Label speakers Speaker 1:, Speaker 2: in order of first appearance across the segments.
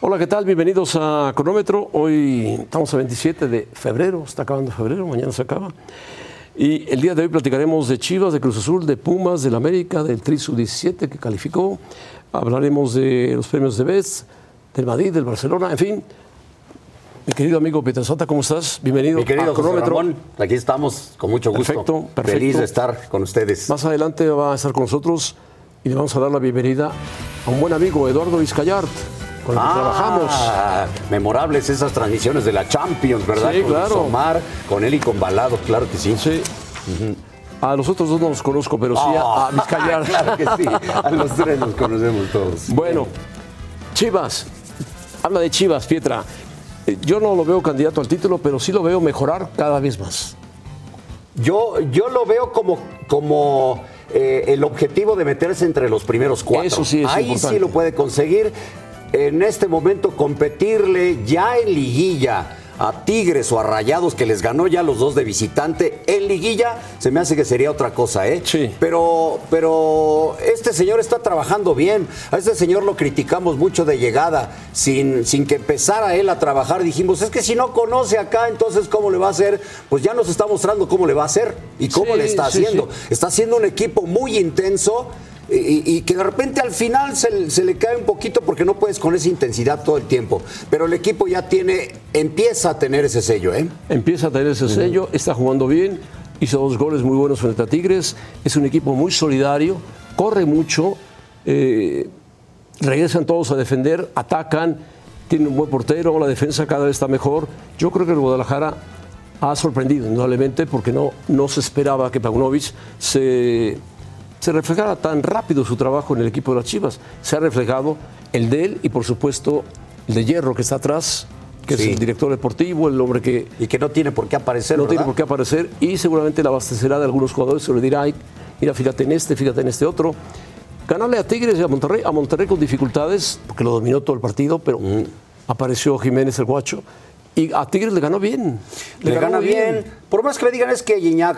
Speaker 1: Hola, ¿qué tal? Bienvenidos a Cronómetro. Hoy estamos a 27 de febrero, está acabando febrero, mañana se acaba. Y el día de hoy platicaremos de Chivas, de Cruz Azul, de Pumas, del América, del Tri 17 que calificó. Hablaremos de los premios de Best, del Madrid, del Barcelona, en fin. Mi querido amigo Peter Sota, ¿cómo estás? Bienvenido
Speaker 2: Mi querido
Speaker 1: a Cronómetro.
Speaker 2: Ramón, aquí estamos con mucho gusto.
Speaker 1: Perfecto, perfecto.
Speaker 2: Feliz de estar con ustedes.
Speaker 1: Más adelante va a estar con nosotros y le vamos a dar la bienvenida a un buen amigo, Eduardo Vizcayart, con que trabajamos.
Speaker 2: Ah, memorables esas transmisiones de la Champions, ¿verdad?
Speaker 1: Sí,
Speaker 2: con
Speaker 1: claro.
Speaker 2: Omar, con él y con Balado, claro que sí.
Speaker 1: Sí. A los otros dos no los conozco, pero sí a, a Vizcayart.
Speaker 2: claro que sí. A los tres nos conocemos todos.
Speaker 1: Bueno, Chivas. Habla de Chivas, Pietra. Eh, Yo no lo veo candidato al título, pero sí lo veo mejorar cada vez más.
Speaker 2: Yo, yo lo veo como, como eh, el objetivo de meterse entre los primeros cuatro.
Speaker 1: Eso sí es
Speaker 2: Ahí
Speaker 1: importante.
Speaker 2: sí lo puede conseguir. En este momento competirle ya en liguilla a Tigres o a Rayados que les ganó ya los dos de visitante en liguilla, se me hace que sería otra cosa, ¿eh?
Speaker 1: Sí.
Speaker 2: Pero, pero este señor está trabajando bien. A este señor lo criticamos mucho de llegada, sin, sin que empezara él a trabajar. Dijimos, es que si no conoce acá, entonces ¿cómo le va a hacer? Pues ya nos está mostrando cómo le va a hacer y cómo
Speaker 1: Sí,
Speaker 2: le está
Speaker 1: sí,
Speaker 2: haciendo.
Speaker 1: sí.
Speaker 2: Está haciendo un equipo muy intenso. Y, que de repente al final se, se le cae un poquito porque no puedes con esa intensidad todo el tiempo. Pero el equipo ya tiene, empieza a tener ese sello, ¿eh?
Speaker 1: Empieza a tener ese sello, está jugando bien, hizo dos goles muy buenos frente a Tigres, es un equipo muy solidario, corre mucho, eh, regresan todos a defender, atacan, tiene un buen portero, la defensa cada vez está mejor. Yo creo que el Guadalajara ha sorprendido indudablemente porque no, no se esperaba que Paunovic se, se reflejara tan rápido su trabajo en el equipo de las Chivas. Se ha reflejado el de él y por supuesto el de Hierro que está atrás, que
Speaker 2: Sí.
Speaker 1: es el director deportivo, el hombre que
Speaker 2: Y que no tiene por qué aparecer,
Speaker 1: no
Speaker 2: ¿verdad?
Speaker 1: tiene por qué aparecer y seguramente la abastecerá de algunos jugadores. Se le dirá, "Ay, mira, fíjate en este, fíjate en este otro. Ganarle a Tigres y a Monterrey, a Monterrey con dificultades, porque lo dominó todo el partido, pero apareció Jiménez el guacho. Y a Tigres le ganó bien.
Speaker 2: Le,
Speaker 1: ganó
Speaker 2: gana bien. Por más que le digan es que Guiñac.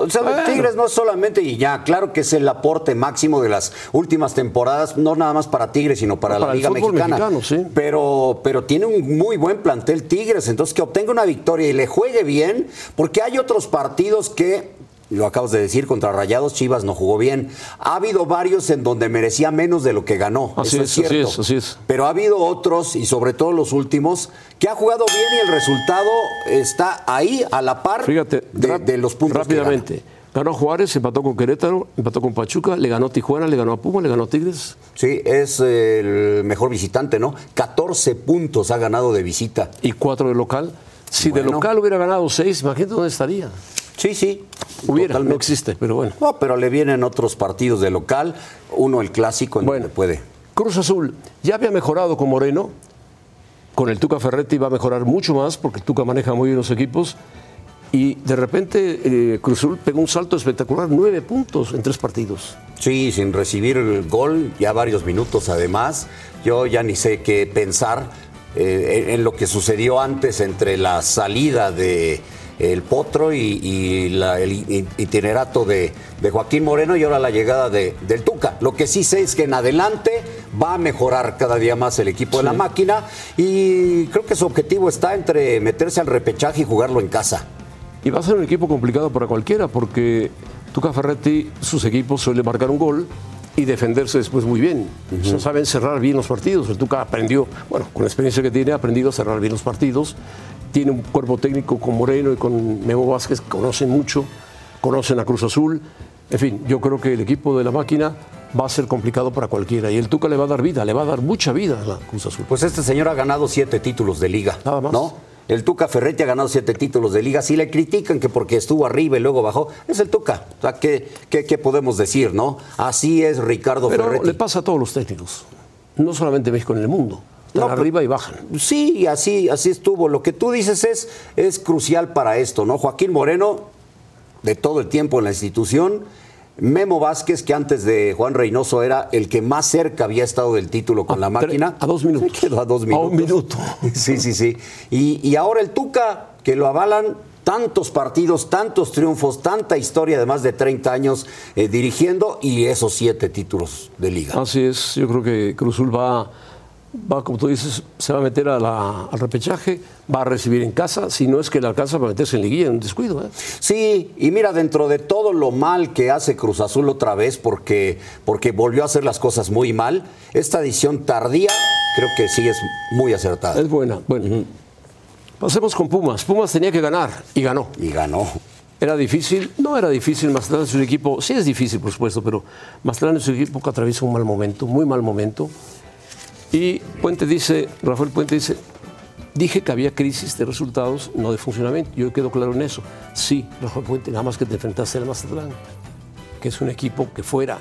Speaker 2: O sea,
Speaker 1: Bueno.
Speaker 2: Tigres no es solamente Guiñac, claro que es el aporte máximo de las últimas temporadas, no nada más para Tigres, sino para,
Speaker 1: Para
Speaker 2: la Liga Mexicana.
Speaker 1: mexicano, sí.
Speaker 2: Pero, pero tiene un muy buen plantel Tigres, entonces que obtenga una victoria y le juegue bien, porque hay otros partidos que, lo acabas de decir, contra Rayados Chivas no jugó bien. Ha habido varios en donde merecía menos de lo que ganó.
Speaker 1: Así
Speaker 2: Eso
Speaker 1: es,
Speaker 2: es, cierto.
Speaker 1: así es, así es.
Speaker 2: Pero ha habido otros, y sobre todo los últimos, que ha jugado bien y el resultado está ahí a la par
Speaker 1: Fíjate,
Speaker 2: de, los puntos. que
Speaker 1: Rápidamente. Ganó Juárez, empató con Querétaro, empató con Pachuca, le ganó Tijuana, le ganó a Puma, le ganó a Tigres.
Speaker 2: Sí, es el mejor visitante, ¿no? 14 puntos ha ganado de visita.
Speaker 1: y cuatro de local. Si de local hubiera ganado seis, imagínate dónde estaría.
Speaker 2: Sí, sí.
Speaker 1: Hubiera, no
Speaker 2: totalmente.
Speaker 1: existe, pero bueno.
Speaker 2: No, pero le vienen otros partidos de local, uno el clásico en
Speaker 1: Bueno.
Speaker 2: donde puede.
Speaker 1: Cruz Azul ya había mejorado con Moreno, con el Tuca Ferretti va a mejorar mucho más porque el Tuca maneja muy bien los equipos y de repente eh, Cruz Azul pegó un salto espectacular, nueve puntos en tres partidos.
Speaker 2: Sí, sin recibir el gol, ya varios minutos además. Yo ya ni sé qué pensar eh, en, en lo que sucedió antes entre la salida de el Potro y, y la- el itinerato de, de Joaquín Moreno y ahora la llegada de, del Tuca. Lo que sí sé es que en adelante va a mejorar cada día más el equipo de la máquina y creo que su objetivo está entre meterse al repechaje y jugarlo en casa.
Speaker 1: Y va a ser un equipo complicado para cualquiera porque Tuca Ferretti, sus equipos suelen marcar un gol y defenderse después muy bien. O sea, saben cerrar bien los partidos. El Tuca aprendió, bueno, con la experiencia que tiene, ha aprendido a cerrar bien los partidos. Tiene un cuerpo técnico con Moreno y con Memo Vázquez, que conocen mucho, conocen a Cruz Azul. En fin, yo creo que el equipo de la máquina va a ser complicado para cualquiera. Y el Tuca le va a dar vida, le va a dar mucha vida a la Cruz Azul.
Speaker 2: Pues este señor ha ganado siete títulos de liga.
Speaker 1: Nada más.
Speaker 2: ¿No? El Tuca Ferretti ha ganado siete títulos de liga. Si le critican que porque estuvo arriba y luego bajó, es el Tuca. O sea, ¿qué, qué, qué podemos decir, no? Así es Ricardo
Speaker 1: Pero
Speaker 2: Ferretti.
Speaker 1: le pasa a todos los técnicos. No solamente en México, en el mundo. Están
Speaker 2: No, pero-
Speaker 1: arriba y bajan.
Speaker 2: Sí, así, así estuvo. Lo que tú dices es, es crucial para esto, ¿no? Joaquín Moreno, de todo el tiempo en la institución. Memo Vázquez, que antes de Juan Reynoso era el que más cerca había estado del título con
Speaker 1: A
Speaker 2: la máquina.
Speaker 1: a dos minutos.
Speaker 2: Se quedó a dos
Speaker 1: A
Speaker 2: minutos.
Speaker 1: un minuto.
Speaker 2: Sí, sí, sí. Y, y ahora el Tuca, que lo avalan tantos partidos, tantos triunfos, tanta historia de más de 30 años eh, dirigiendo y esos siete títulos de liga.
Speaker 1: Así es, yo creo que Cruzul va, va, como tú dices, se va a meter a la- al repechaje, va a recibir en casa, si no es que le alcanza para meterse en liguilla, en un descuido. ¿eh?
Speaker 2: Sí, y mira, dentro de todo lo mal que hace Cruz Azul otra vez, porque, porque volvió a hacer las cosas muy mal, esta edición tardía creo que sí es muy acertada.
Speaker 1: Es buena. Bueno, pasemos con Pumas. Pumas tenía que ganar y ganó.
Speaker 2: Y ganó.
Speaker 1: Era difícil, no era difícil, Mazatlán es un equipo, sí es difícil por supuesto, pero Mazatlán es un equipo que atraviesa un mal momento, muy mal momento. Y Puente dice, Rafael Puente dice, dije que había crisis de resultados, no de funcionamiento. Yo quedo claro en eso. Sí, Rafael Puente, nada más que te enfrentaste al Mazatlán, que es un equipo que fuera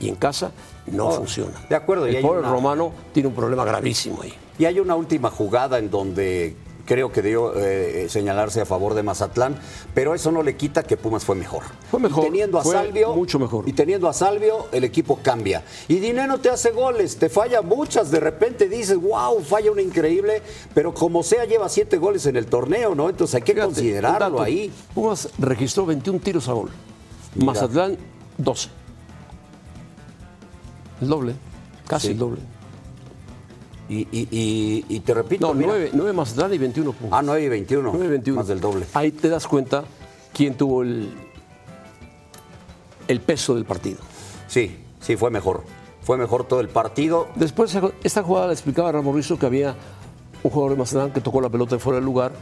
Speaker 1: y en casa no funciona.
Speaker 2: de acuerdo, y
Speaker 1: El
Speaker 2: hay
Speaker 1: pobre
Speaker 2: una-
Speaker 1: Romano tiene un problema gravísimo ahí.
Speaker 2: Y hay una última jugada en donde creo que dio eh, señalarse a favor de Mazatlán, pero eso no le quita que Pumas fue mejor.
Speaker 1: Fue mejor,
Speaker 2: Y teniendo a
Speaker 1: fue
Speaker 2: Salvio,
Speaker 1: mucho mejor.
Speaker 2: Y teniendo a Salvio, el equipo cambia. Y Dinero te hace goles, te falla muchas, de repente dices, wow, falla una increíble, pero como sea lleva siete goles en el torneo, ¿no? Entonces hay que
Speaker 1: Fíjate,
Speaker 2: considerarlo ahí.
Speaker 1: Pumas registró 21 tiros a gol.
Speaker 2: Mira.
Speaker 1: Mazatlán, 12. El doble, casi
Speaker 2: Sí.
Speaker 1: el doble.
Speaker 2: Y, y- y- y te repito,
Speaker 1: No,
Speaker 2: mira,
Speaker 1: 9, 9 Mazatlán y 21 puntos.
Speaker 2: Ah, 9 y 21.
Speaker 1: 9 y 21.
Speaker 2: Más del doble.
Speaker 1: Ahí te das cuenta quién tuvo el, el peso del partido.
Speaker 2: Sí, sí, fue mejor. Fue mejor todo el partido.
Speaker 1: Después, esta jugada le explicaba Ramón Rizzo que había un jugador de Mazatlán que tocó la pelota fuera del lugar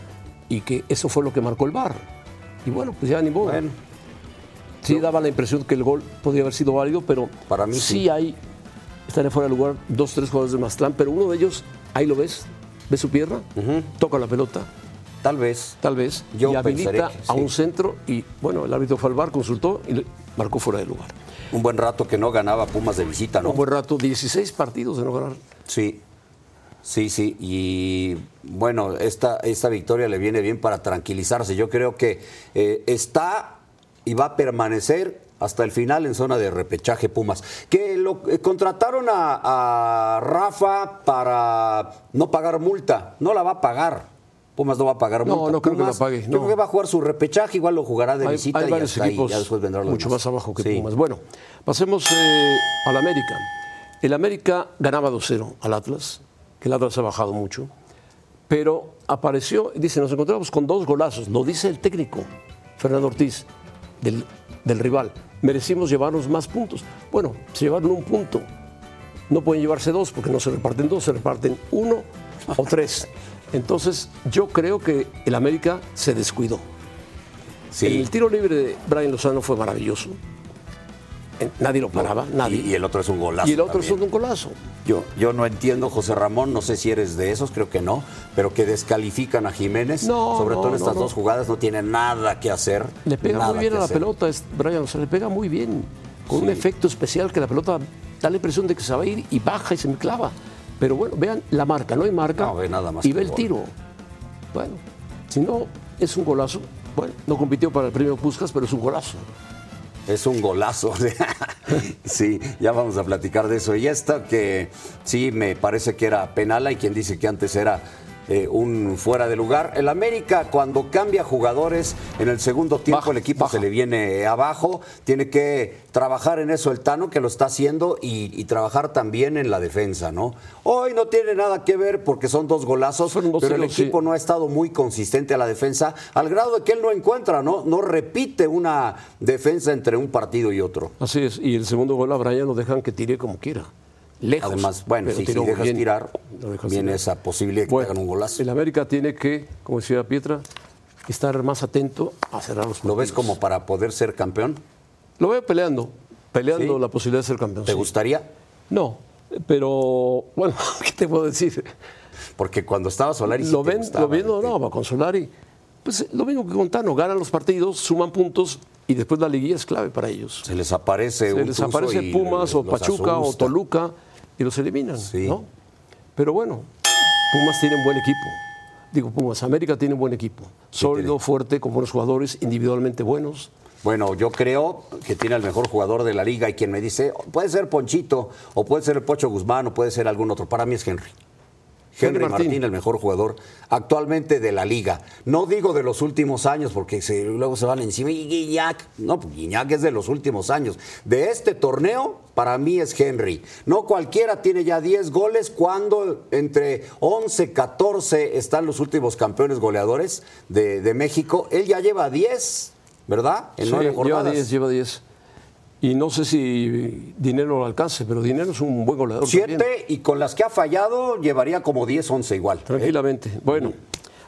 Speaker 1: y que eso fue lo que marcó el bar. Y bueno, pues ya ni modo.
Speaker 2: Bueno,
Speaker 1: Sí daba la impresión que el gol podía haber sido válido, pero
Speaker 2: Para mí
Speaker 1: sí,
Speaker 2: sí.
Speaker 1: hay, están fuera de lugar dos, tres jugadores de Mazatlán, pero uno de ellos, ahí lo ves, ves su pierna, toca la pelota,
Speaker 2: tal vez.
Speaker 1: tal vez,
Speaker 2: Yo
Speaker 1: y habilita a un centro y bueno, el árbitro fue al bar, consultó y le marcó fuera de lugar.
Speaker 2: Un buen rato que no ganaba Pumas de visita, ¿no?
Speaker 1: Un buen rato, 16 partidos de no ganar.
Speaker 2: Sí, sí, sí. Y bueno, esta, esta victoria le viene bien para tranquilizarse. Yo creo que eh, está y va a permanecer hasta el final en zona de repechaje Pumas. Que lo eh, contrataron a, a Rafa para no pagar multa. No la va a pagar. Pumas no va a pagar
Speaker 1: No,
Speaker 2: multa.
Speaker 1: no creo que la pague, no.
Speaker 2: creo que va a jugar su repechaje, igual lo jugará de
Speaker 1: Hay,
Speaker 2: visita
Speaker 1: hay
Speaker 2: y
Speaker 1: varios
Speaker 2: hasta ahí,
Speaker 1: equipos
Speaker 2: ya después vendrá
Speaker 1: mucho
Speaker 2: demás.
Speaker 1: más abajo que
Speaker 2: Sí.
Speaker 1: Pumas. Bueno, pasemos eh, al América. El América ganaba 2-0 al Atlas, que el Atlas ha bajado mucho, pero apareció, dice, nos encontramos con dos golazos, lo dice el técnico, Fernando Ortiz, del, del rival. Merecimos llevarnos más puntos. Bueno, se llevaron un punto. No pueden llevarse dos porque no se reparten dos, se reparten uno o tres. Entonces, yo creo que el América se descuidó.
Speaker 2: Sí.
Speaker 1: El tiro libre de Brian Lozano fue maravilloso. En- Nadie lo paraba, nadie.
Speaker 2: Y, y el otro es un golazo.
Speaker 1: Y el otro
Speaker 2: también.
Speaker 1: es un golazo.
Speaker 2: Yo, yo no entiendo, José Ramón, no sé si eres de esos, creo que no, pero que descalifican a Jiménez,
Speaker 1: No,
Speaker 2: sobre todo en estas dos jugadas, no tiene nada que hacer.
Speaker 1: Le pega muy bien a la
Speaker 2: hacer.
Speaker 1: pelota, es Brian, o sea, le pega muy bien. Con un efecto especial que la pelota da la impresión de que se va a ir y baja y se me clava. Pero bueno, vean la marca, no hay marca.
Speaker 2: No, ve nada más
Speaker 1: y ve el
Speaker 2: gol.
Speaker 1: tiro. Bueno, si no, es un golazo. Bueno, no compitió para el premio Puskas, pero es un golazo.
Speaker 2: Es un golazo. sí, ya vamos a platicar de eso. Y esta que sí me parece que era penal, hay quien dice que antes era eh, un fuera de lugar. El América, cuando cambia jugadores en el segundo tiempo,
Speaker 1: Baja,
Speaker 2: el equipo
Speaker 1: baja.
Speaker 2: se le viene abajo. Tiene que trabajar en eso el Tano, que lo está haciendo, y, y trabajar también en la defensa, ¿no? Hoy no tiene nada que ver porque son dos golazos,
Speaker 1: dos
Speaker 2: pero el
Speaker 1: sí.
Speaker 2: equipo no ha estado muy consistente a la defensa, al grado de que él no encuentra, ¿no? No repite una defensa entre un partido y otro.
Speaker 1: Así es. Y el segundo gol a Brian lo dejan que tire como quiera. Lejos.
Speaker 2: Además, bueno, si
Speaker 1: tiró
Speaker 2: dejas
Speaker 1: bien.
Speaker 2: tirar,
Speaker 1: dejas
Speaker 2: viene
Speaker 1: tirar.
Speaker 2: esa posibilidad de que
Speaker 1: Bueno,
Speaker 2: te hagan un golazo.
Speaker 1: El América tiene que, como decía Pietra, estar más atento a cerrar los
Speaker 2: ¿Lo ves
Speaker 1: partidos.
Speaker 2: como para poder ser campeón?
Speaker 1: Lo veo peleando, peleando
Speaker 2: ¿Sí?
Speaker 1: la posibilidad de ser campeón.
Speaker 2: ¿Te
Speaker 1: sí.
Speaker 2: gustaría?
Speaker 1: No, pero bueno, ¿qué te puedo decir?
Speaker 2: Porque cuando estaba Solari
Speaker 1: lo ven,
Speaker 2: gustaba,
Speaker 1: lo ven, no,
Speaker 2: ¿eh?
Speaker 1: con Solari. Pues lo mismo que con Tano, ganan los partidos, suman puntos y después la liguilla es clave para ellos.
Speaker 2: Se les aparece
Speaker 1: Se
Speaker 2: un
Speaker 1: les aparece Pumas o Pachuca o. Toluca y los eliminan,
Speaker 2: Sí.
Speaker 1: ¿no? Pero bueno, Pumas tiene un buen equipo. Digo, Pumas, América tiene un buen equipo. Sólido, fuerte, con buenos jugadores, individualmente buenos.
Speaker 2: Bueno, yo creo que tiene el mejor jugador de la liga y quien me dice, puede ser Ponchito, o puede ser el Pocho Guzmán, o puede ser algún otro. Para mí es Henry. Henry Martín. el mejor jugador actualmente de la liga. No digo de los últimos años, porque luego se van encima. Y Guiñac, no, pues Guiñac es de los últimos años. De este torneo, para mí es Henry. No cualquiera tiene ya 10 goles cuando entre 11, 14 están los últimos campeones goleadores de, México. Él ya lleva 10, ¿verdad?
Speaker 1: En sí, Lleva 10, lleva 10. Y no sé si dinero lo alcance, pero dinero es un buen goleador.
Speaker 2: Siete y con las que ha fallado llevaría como 10, 11 igual. ¿eh?
Speaker 1: Tranquilamente. Bueno,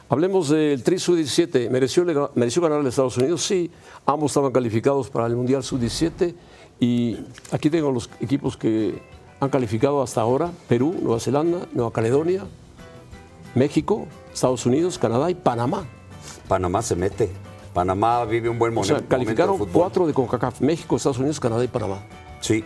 Speaker 1: hablemos del Tri Sub-17. ¿Mereció, ¿Mereció ganar a Estados Unidos? Sí, ambos estaban calificados para el Mundial Sub-17 y aquí tengo los equipos que han calificado hasta ahora. Perú, Nueva Zelanda, Nueva Caledonia, México, Estados Unidos, Canadá y Panamá.
Speaker 2: Panamá se mete. Panamá vive un buen momento.
Speaker 1: O sea, calificaron cuatro de CONCACAF, México, Estados Unidos, Canadá y Panamá.
Speaker 2: Sí.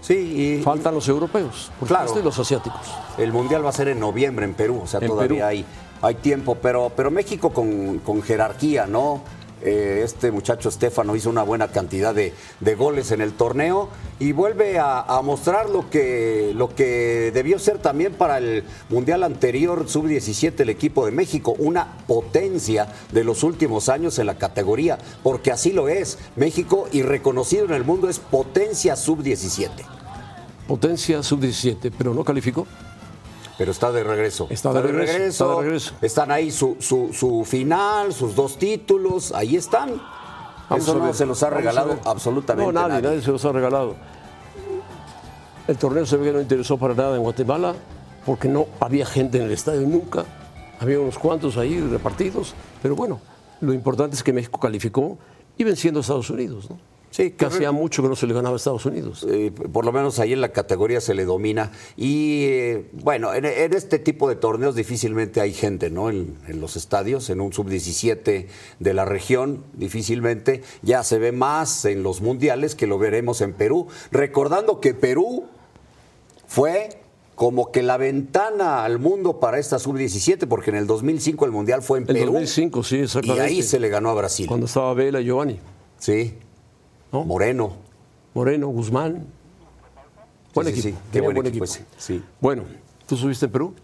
Speaker 2: Sí,
Speaker 1: y, Faltan los europeos, claro, y los asiáticos.
Speaker 2: El Mundial va a ser en noviembre en Perú, o sea, todavía hay, hay tiempo, pero, pero México con, con jerarquía, ¿no? Eh, este muchacho Estefano hizo una buena cantidad de, goles en el torneo y vuelve a, mostrar lo que, lo que debió ser también para el Mundial anterior Sub-17 el equipo de México, una potencia de los últimos años en la categoría, porque así lo es. México y reconocido en el mundo es potencia Sub-17.
Speaker 1: Potencia Sub-17, pero no calificó.
Speaker 2: Pero está de regreso.
Speaker 1: Está, de, regreso,
Speaker 2: Están ahí su, su, final, sus dos títulos, ahí están. Eso no se los ha regalado absolutamente
Speaker 1: no, nadie, nadie, se los ha regalado. El torneo se ve que no interesó para nada en Guatemala porque no había gente en el estadio nunca. Había unos cuantos ahí repartidos, pero bueno, lo importante es que México calificó y venciendo a Estados Unidos. ¿no? Sí, que hacía mucho que no se le ganaba a Estados Unidos.
Speaker 2: Eh, por lo menos ahí en la categoría se le domina. Y eh, bueno, en, este tipo de torneos difícilmente hay gente, ¿no? En, los estadios, en un sub-17 de la región, difícilmente. Ya se ve más en los mundiales que lo veremos en Perú. Recordando que Perú fue como que la ventana al mundo para esta sub-17, porque en el 2005 el mundial fue en Perú. En
Speaker 1: 2005, sí, exactamente.
Speaker 2: Y ahí se le ganó a Brasil.
Speaker 1: Cuando estaba Vela y Giovanni.
Speaker 2: Sí. Moreno.
Speaker 1: Moreno, Guzmán. Buen equipo. qué buen, equipo. Sí. Bueno, ¿tú subiste en Perú?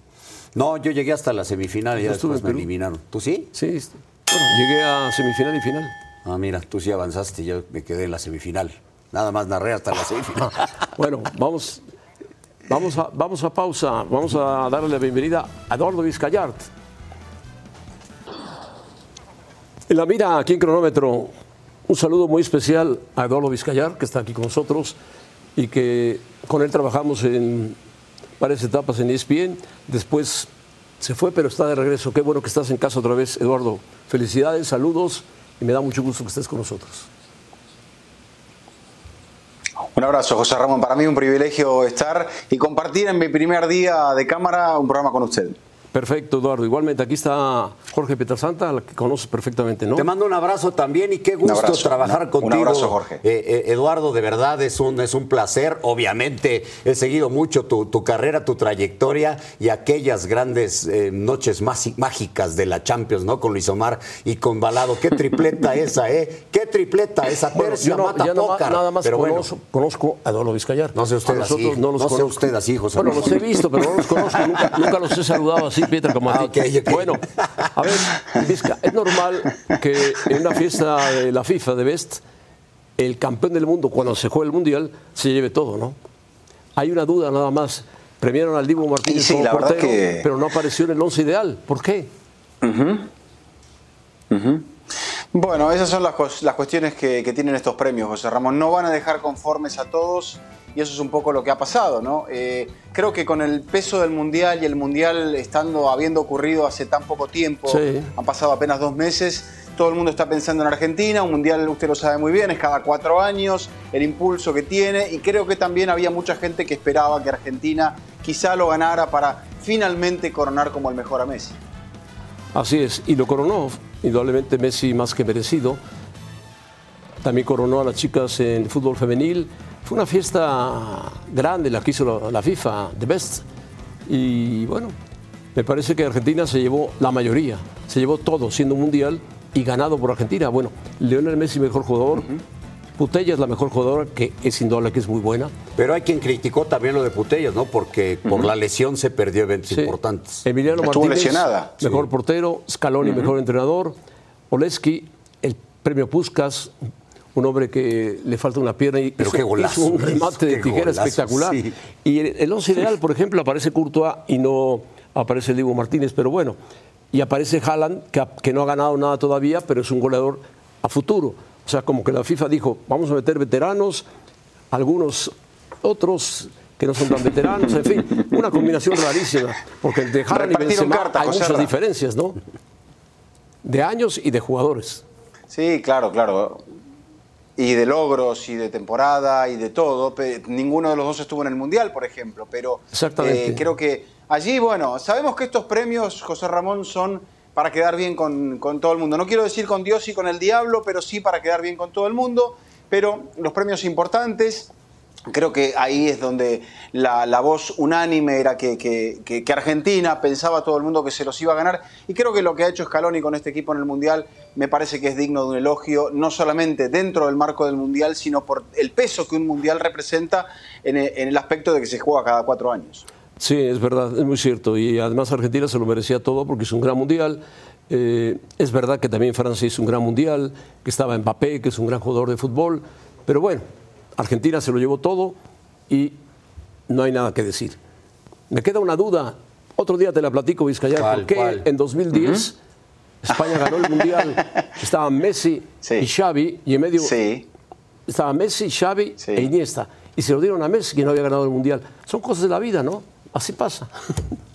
Speaker 2: No, yo llegué hasta la semifinal y ya después me eliminaron. ¿Tú sí?
Speaker 1: Sí, bueno, llegué a semifinal y final.
Speaker 2: Ah, mira, tú sí avanzaste, yo me quedé en la semifinal. Nada más narré hasta la semifinal.
Speaker 1: bueno, vamos, vamos, a, vamos a pausa. Vamos a darle la bienvenida a Eduardo Vizcayart. En la mira aquí en cronómetro, un saludo muy especial a Eduardo Vizcayar, que está aquí con nosotros y que con él trabajamos en varias etapas en ESPN. Después se fue, pero está de regreso. Qué bueno que estás en casa otra vez, Eduardo. Felicidades, saludos y me da mucho gusto que estés con nosotros.
Speaker 3: Un abrazo, José Ramón. Para mí un privilegio estar y compartir en mi primer día de cámara un programa con usted.
Speaker 1: Perfecto, Eduardo. Igualmente, aquí está Jorge Pietrasanta, la que conoces perfectamente, ¿no?
Speaker 2: Te mando un abrazo también y qué gusto trabajar contigo. Un
Speaker 3: abrazo, Jorge.
Speaker 2: Eh, eh, Eduardo, de verdad es un, es un placer. Obviamente he seguido mucho tu, carrera, tu trayectoria y aquellas grandes eh, noches mágicas de la Champions, ¿no? Con Luis Omar y con Balado. Qué tripleta esa, ¿eh? Qué tripleta esa tercia
Speaker 1: no, mata Nada más pero conozco, a Eduardo Vizcayar.
Speaker 2: No sé usted así. No, los sé usted así, José.
Speaker 1: Bueno, los he visto, pero no los conozco. nunca, nunca los he saludado así Pietra, como a ah, ti. Bueno, a ver, es normal que en una fiesta de la FIFA de Best, el campeón del mundo, cuando se juega el Mundial, se lleve todo, ¿no? Hay una duda nada más. Premiaron al Divo Martínez como portero, pero no apareció en el once ideal. ¿Por qué?
Speaker 3: Bueno, esas son las, las cuestiones que, que, tienen estos premios, José Ramón. No van a dejar conformes a todos y eso es un poco lo que ha pasado, ¿no? Eh, creo que con el peso del Mundial y el Mundial estando, habiendo ocurrido hace tan poco tiempo, han pasado apenas dos meses, todo el mundo está pensando en Argentina, un Mundial usted lo sabe muy bien, es cada cuatro años, el impulso que tiene y creo que también había mucha gente que esperaba que Argentina quizá lo ganara para finalmente coronar como el mejor a Messi.
Speaker 1: Así es, y lo coronó, indudablemente Messi más que merecido. También coronó a las chicas en fútbol femenil fue una fiesta grande la que hizo la FIFA, The Best. Y bueno, me parece que Argentina se llevó la mayoría, se llevó todo siendo mundial y ganado por Argentina. Bueno, Lionel Messi mejor jugador, Putella es la mejor jugadora, que es indudable que es muy buena.
Speaker 2: Pero hay quien criticó también lo de Putellas, ¿no? Porque por la lesión se perdió eventos
Speaker 1: Sí.
Speaker 2: importantes.
Speaker 1: Emiliano
Speaker 3: Estuvo
Speaker 1: Martínez,
Speaker 3: lesionada.
Speaker 1: mejor portero. Scaloni, mejor entrenador. Oleski, el premio Puskas, un hombre que le falta una pierna y
Speaker 2: Pero
Speaker 1: hizo-
Speaker 2: qué golazo,
Speaker 1: hizo un remate de tijera
Speaker 2: golazo,
Speaker 1: espectacular.
Speaker 2: sí.
Speaker 1: Y el, el once ideal, por ejemplo, aparece Courtois y no aparece Diego Martínez, pero bueno. Y aparece Haaland, que, que no ha ganado nada todavía, pero es un goleador a futuro. O sea, como que la FIFA dijo, vamos a meter veteranos, algunos otros que no son tan veteranos, en fin, una combinación rarísima, porque de Haaland y Benzema
Speaker 3: cartas,
Speaker 1: hay muchas diferencias, ¿no? De años y de jugadores.
Speaker 3: Sí, claro, claro. Y de logros y de temporada y de todo. Ninguno de los dos estuvo en el Mundial, por ejemplo. Pero eh, creo que allí, bueno, sabemos que estos premios, José Ramón, son para quedar bien con, con todo el mundo. No quiero decir con Dios y con el diablo, pero sí para quedar bien con todo el mundo. Pero los premios importantes, Creo que ahí es donde la, la voz unánime era que, que- que- Argentina pensaba todo el mundo que se los iba a ganar. Y creo que lo que ha hecho Scaloni con este equipo en el Mundial me parece que es digno de un elogio, no solamente dentro del marco del Mundial, sino por el peso que un Mundial representa en el, en el aspecto de que se juega cada cuatro años.
Speaker 1: Sí, es verdad, es muy cierto. Y además Argentina se lo merecía todo porque es un gran mundial. Eh, es verdad que también Francia hizo un gran mundial, que estaba Mbappé, que es un gran jugador de fútbol. Pero bueno, Argentina se lo llevó todo y no hay nada que decir. Me queda una duda. Otro día te la platico, Vizcayar.
Speaker 2: ¿Cuál,
Speaker 1: ¿Por qué
Speaker 2: cuál?
Speaker 1: en 2010 España ganó el mundial? Estaban Messi
Speaker 3: Sí.
Speaker 1: y Xavi y en medio
Speaker 3: Sí,
Speaker 1: estaba Messi, Xavi
Speaker 3: Sí.
Speaker 1: e Iniesta. Y se lo dieron a Messi, que no había ganado el Mundial. Son cosas de la vida, ¿no? Así pasa.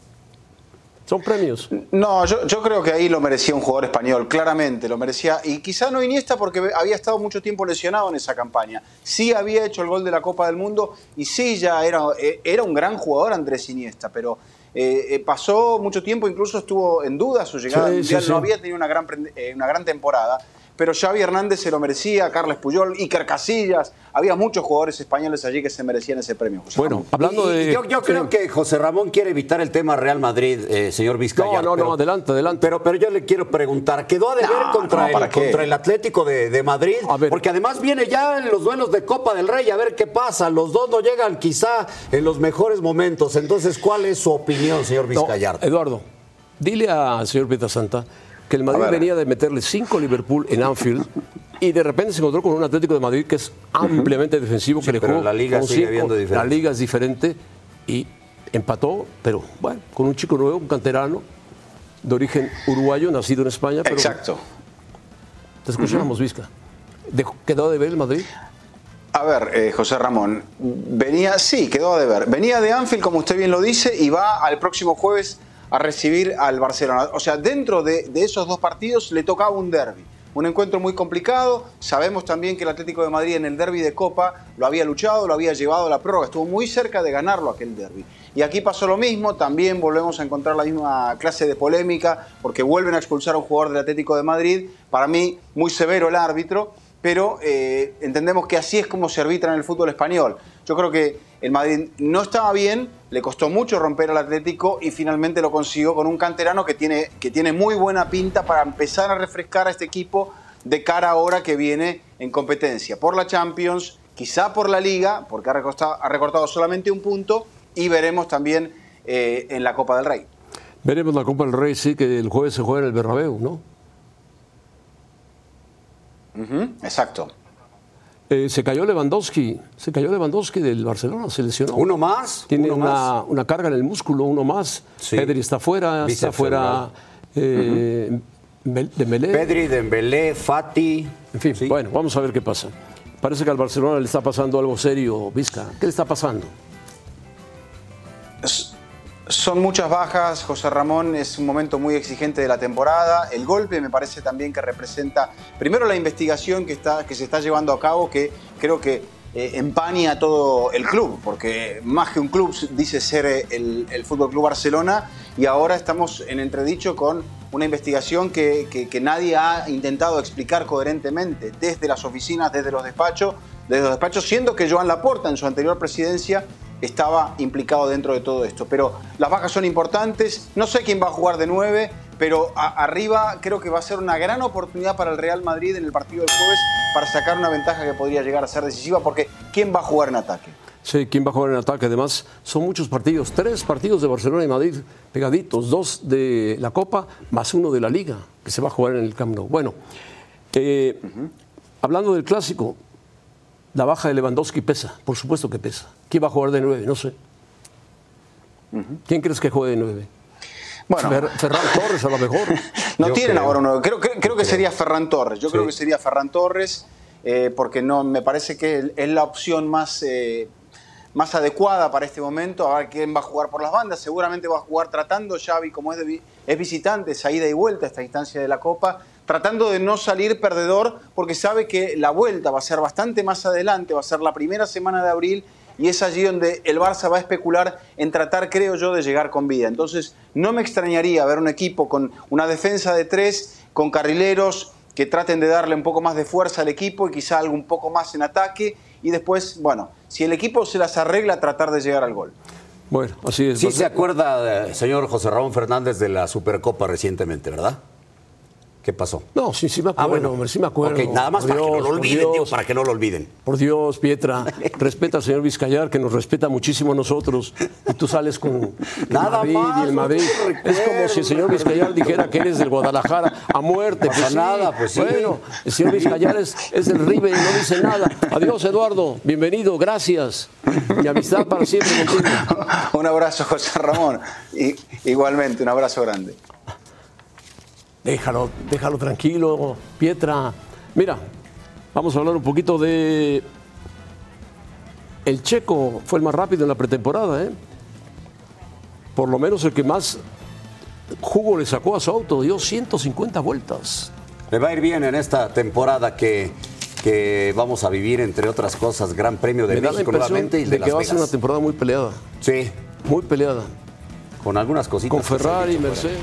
Speaker 1: Son premios.
Speaker 3: No, yo, yo creo que ahí lo merecía un jugador español, claramente lo merecía. Y quizá no Iniesta porque había estado mucho tiempo lesionado en esa campaña. Sí había hecho el gol de la Copa del Mundo y sí ya era, eh, era un gran jugador Andrés Iniesta, pero eh, eh, pasó mucho tiempo, incluso estuvo en duda su llegada
Speaker 1: Sí,
Speaker 3: al Mundial,
Speaker 1: sí,
Speaker 3: no había tenido una gran, eh, una gran temporada. Pero Xavi Hernández se lo merecía, Carles Puyol, Iker Casillas. Había muchos jugadores españoles allí que se merecían ese premio. José
Speaker 1: Bueno,
Speaker 3: Ramón.
Speaker 1: hablando
Speaker 2: Y-
Speaker 1: de.
Speaker 2: Yo, yo creo que José Ramón quiere evitar el tema Real Madrid, eh, señor Vizcayar.
Speaker 1: No, no, no,
Speaker 2: pero-
Speaker 1: adelante, adelante.
Speaker 2: Pero, pero yo le quiero preguntar, ¿quedó a deber
Speaker 3: No,
Speaker 2: contra,
Speaker 3: no,
Speaker 2: el,
Speaker 3: ¿para qué?
Speaker 2: contra el Atlético de, de Madrid?
Speaker 1: A ver.
Speaker 2: Porque además viene ya en los duelos de Copa del Rey, a ver qué pasa. Los dos no llegan quizá en los mejores momentos. Entonces, ¿cuál es su opinión, señor
Speaker 1: No,
Speaker 2: Vizcayar?
Speaker 1: Eduardo, dile al señor Pietrasanta que el Madrid venía de meterle cinco a Liverpool en Anfield y de repente se encontró con un Atlético de Madrid que es ampliamente defensivo, que le jugó
Speaker 2: la liga
Speaker 1: con
Speaker 2: sigue
Speaker 1: cinco. La liga es diferente y empató, pero bueno, con un chico nuevo, un canterano de origen uruguayo, nacido en España. Pero
Speaker 3: Exacto.
Speaker 1: Te escuchamos, Vizca. De- ¿Quedó de ver el Madrid?
Speaker 3: A ver, eh, José Ramón, venía, sí, quedó de ver. Venía de Anfield, como usted bien lo dice, y va al próximo jueves a recibir al Barcelona. O sea, dentro de, esos dos partidos le tocaba un derby. Un encuentro muy complicado. Sabemos también que el Atlético de Madrid en el derby de Copa lo había luchado, lo había llevado a la prórroga. Estuvo muy cerca de ganarlo aquel derby. Y aquí pasó lo mismo. También volvemos a encontrar la misma clase de polémica porque vuelven a expulsar a un jugador del Atlético de Madrid. Para mí, muy severo el árbitro pero eh, entendemos que así es como se arbitra en el fútbol español. Yo creo que el Madrid no estaba bien, le costó mucho romper al Atlético y finalmente lo consiguió con un canterano que tiene, que tiene muy buena pinta para empezar a refrescar a este equipo de cara ahora que viene en competencia por la Champions, quizá por la Liga, porque ha recortado, ha recortado solamente un punto y veremos también eh, en la Copa del Rey.
Speaker 1: Veremos la Copa del Rey, sí, que el jueves se juega en el Bernabéu, ¿no?
Speaker 3: Exacto.
Speaker 1: Eh, se cayó Lewandowski, se cayó Lewandowski del Barcelona, se lesionó.
Speaker 2: ¿Uno más?
Speaker 1: Tiene
Speaker 2: ¿Uno más?
Speaker 1: una, una carga en el músculo, uno más.
Speaker 2: Sí.
Speaker 1: Pedri está fuera, está fuera eh, Dembélé.
Speaker 2: Pedri, Dembélé, Fati.
Speaker 1: En fin,
Speaker 2: Sí.
Speaker 1: bueno, vamos a ver qué pasa. Parece que al Barcelona le está pasando algo serio, Vizca. ¿Qué le está pasando?
Speaker 3: Son muchas bajas, José Ramón, es un momento muy exigente de la temporada. El golpe me parece también que representa, primero la investigación que, está, que se está llevando a cabo, que creo que eh, empaña todo el club, porque más que un club dice ser eh, el, el Fútbol Club Barcelona, y ahora estamos en entredicho con una investigación que, que- que nadie ha intentado explicar coherentemente, desde las oficinas, desde los despachos, desde los despachos, siendo que Joan Laporta en su anterior presidencia estaba implicado dentro de todo esto. Pero las bajas son importantes, no sé quién va a jugar de nueve, pero arriba creo que va a ser una gran oportunidad para el Real Madrid en el partido del jueves para sacar una ventaja que podría llegar a ser decisiva, porque ¿quién va a jugar en ataque?
Speaker 1: Sí, ¿quién va a jugar en ataque? Además, son muchos partidos, tres partidos de Barcelona y Madrid pegaditos, dos de la Copa más uno de la Liga, que se va a jugar en el Camp Nou. Bueno, eh, hablando del clásico, la baja de Lewandowski pesa, por supuesto que pesa. ¿Quién va a jugar de nueve? No sé. ¿Quién crees que juegue de nueve? Bueno, Ferran Torres a lo mejor.
Speaker 3: no tienen ahora uno. Creo, creo, que sería Ferran Torres. Yo creo que sería Ferran Torres, eh, porque no me parece que es la opción más eh, más adecuada para este momento, a ver quién va a jugar por las bandas, seguramente va a jugar tratando Xavi como es, es visitante, esa ida y vuelta a esta instancia de la Copa, tratando de no salir perdedor porque sabe que la vuelta va a ser bastante más adelante, va a ser la primera semana de abril y es allí donde el Barça va a especular en tratar, creo yo, de llegar con vida. Entonces, no me extrañaría ver un equipo con una defensa de tres, con carrileros que traten de darle un poco más de fuerza al equipo y quizá algo un poco más en ataque y después, bueno, si el equipo se las arregla, tratar de llegar al gol.
Speaker 1: Bueno, así es.
Speaker 2: Sí se acuerda, eh, señor José Ramón Fernández, de la Supercopa recientemente, ¿verdad? ¿Qué pasó?
Speaker 1: No, sí, sí me acuerdo, ah, bueno. sí me acuerdo.
Speaker 2: Okay, nada más para, que no lo olviden, para que no lo olviden.
Speaker 1: Por Dios, Pietra, respeta al señor Vizcayar, que nos respeta muchísimo a nosotros, y tú sales con nada Madrid más, y el Madrid. Es como si el señor Vizcayar dijera que eres del Guadalajara a muerte.
Speaker 2: Pues nada, pues sí.
Speaker 1: Bueno, el señor Vizcayar es, es del River y no dice nada. Adiós, Eduardo, bienvenido, gracias. Mi amistad para siempre contigo.
Speaker 3: Un abrazo, José Ramón. Y, igualmente, un abrazo grande.
Speaker 1: Déjalo, déjalo tranquilo, Pietra. Mira, vamos a hablar un poquito de. El checo fue el más rápido en la pretemporada, ¿eh? Por lo menos el que más jugo le sacó a su auto, dio 150 vueltas.
Speaker 2: Le va a ir bien en esta temporada que, que vamos a vivir, entre otras cosas, Gran Premio de México nuevamente y de,
Speaker 1: que va a ser una temporada muy peleada.
Speaker 2: Sí.
Speaker 1: Muy peleada.
Speaker 2: Con algunas cositas.
Speaker 1: Con Ferrari, Mercedes.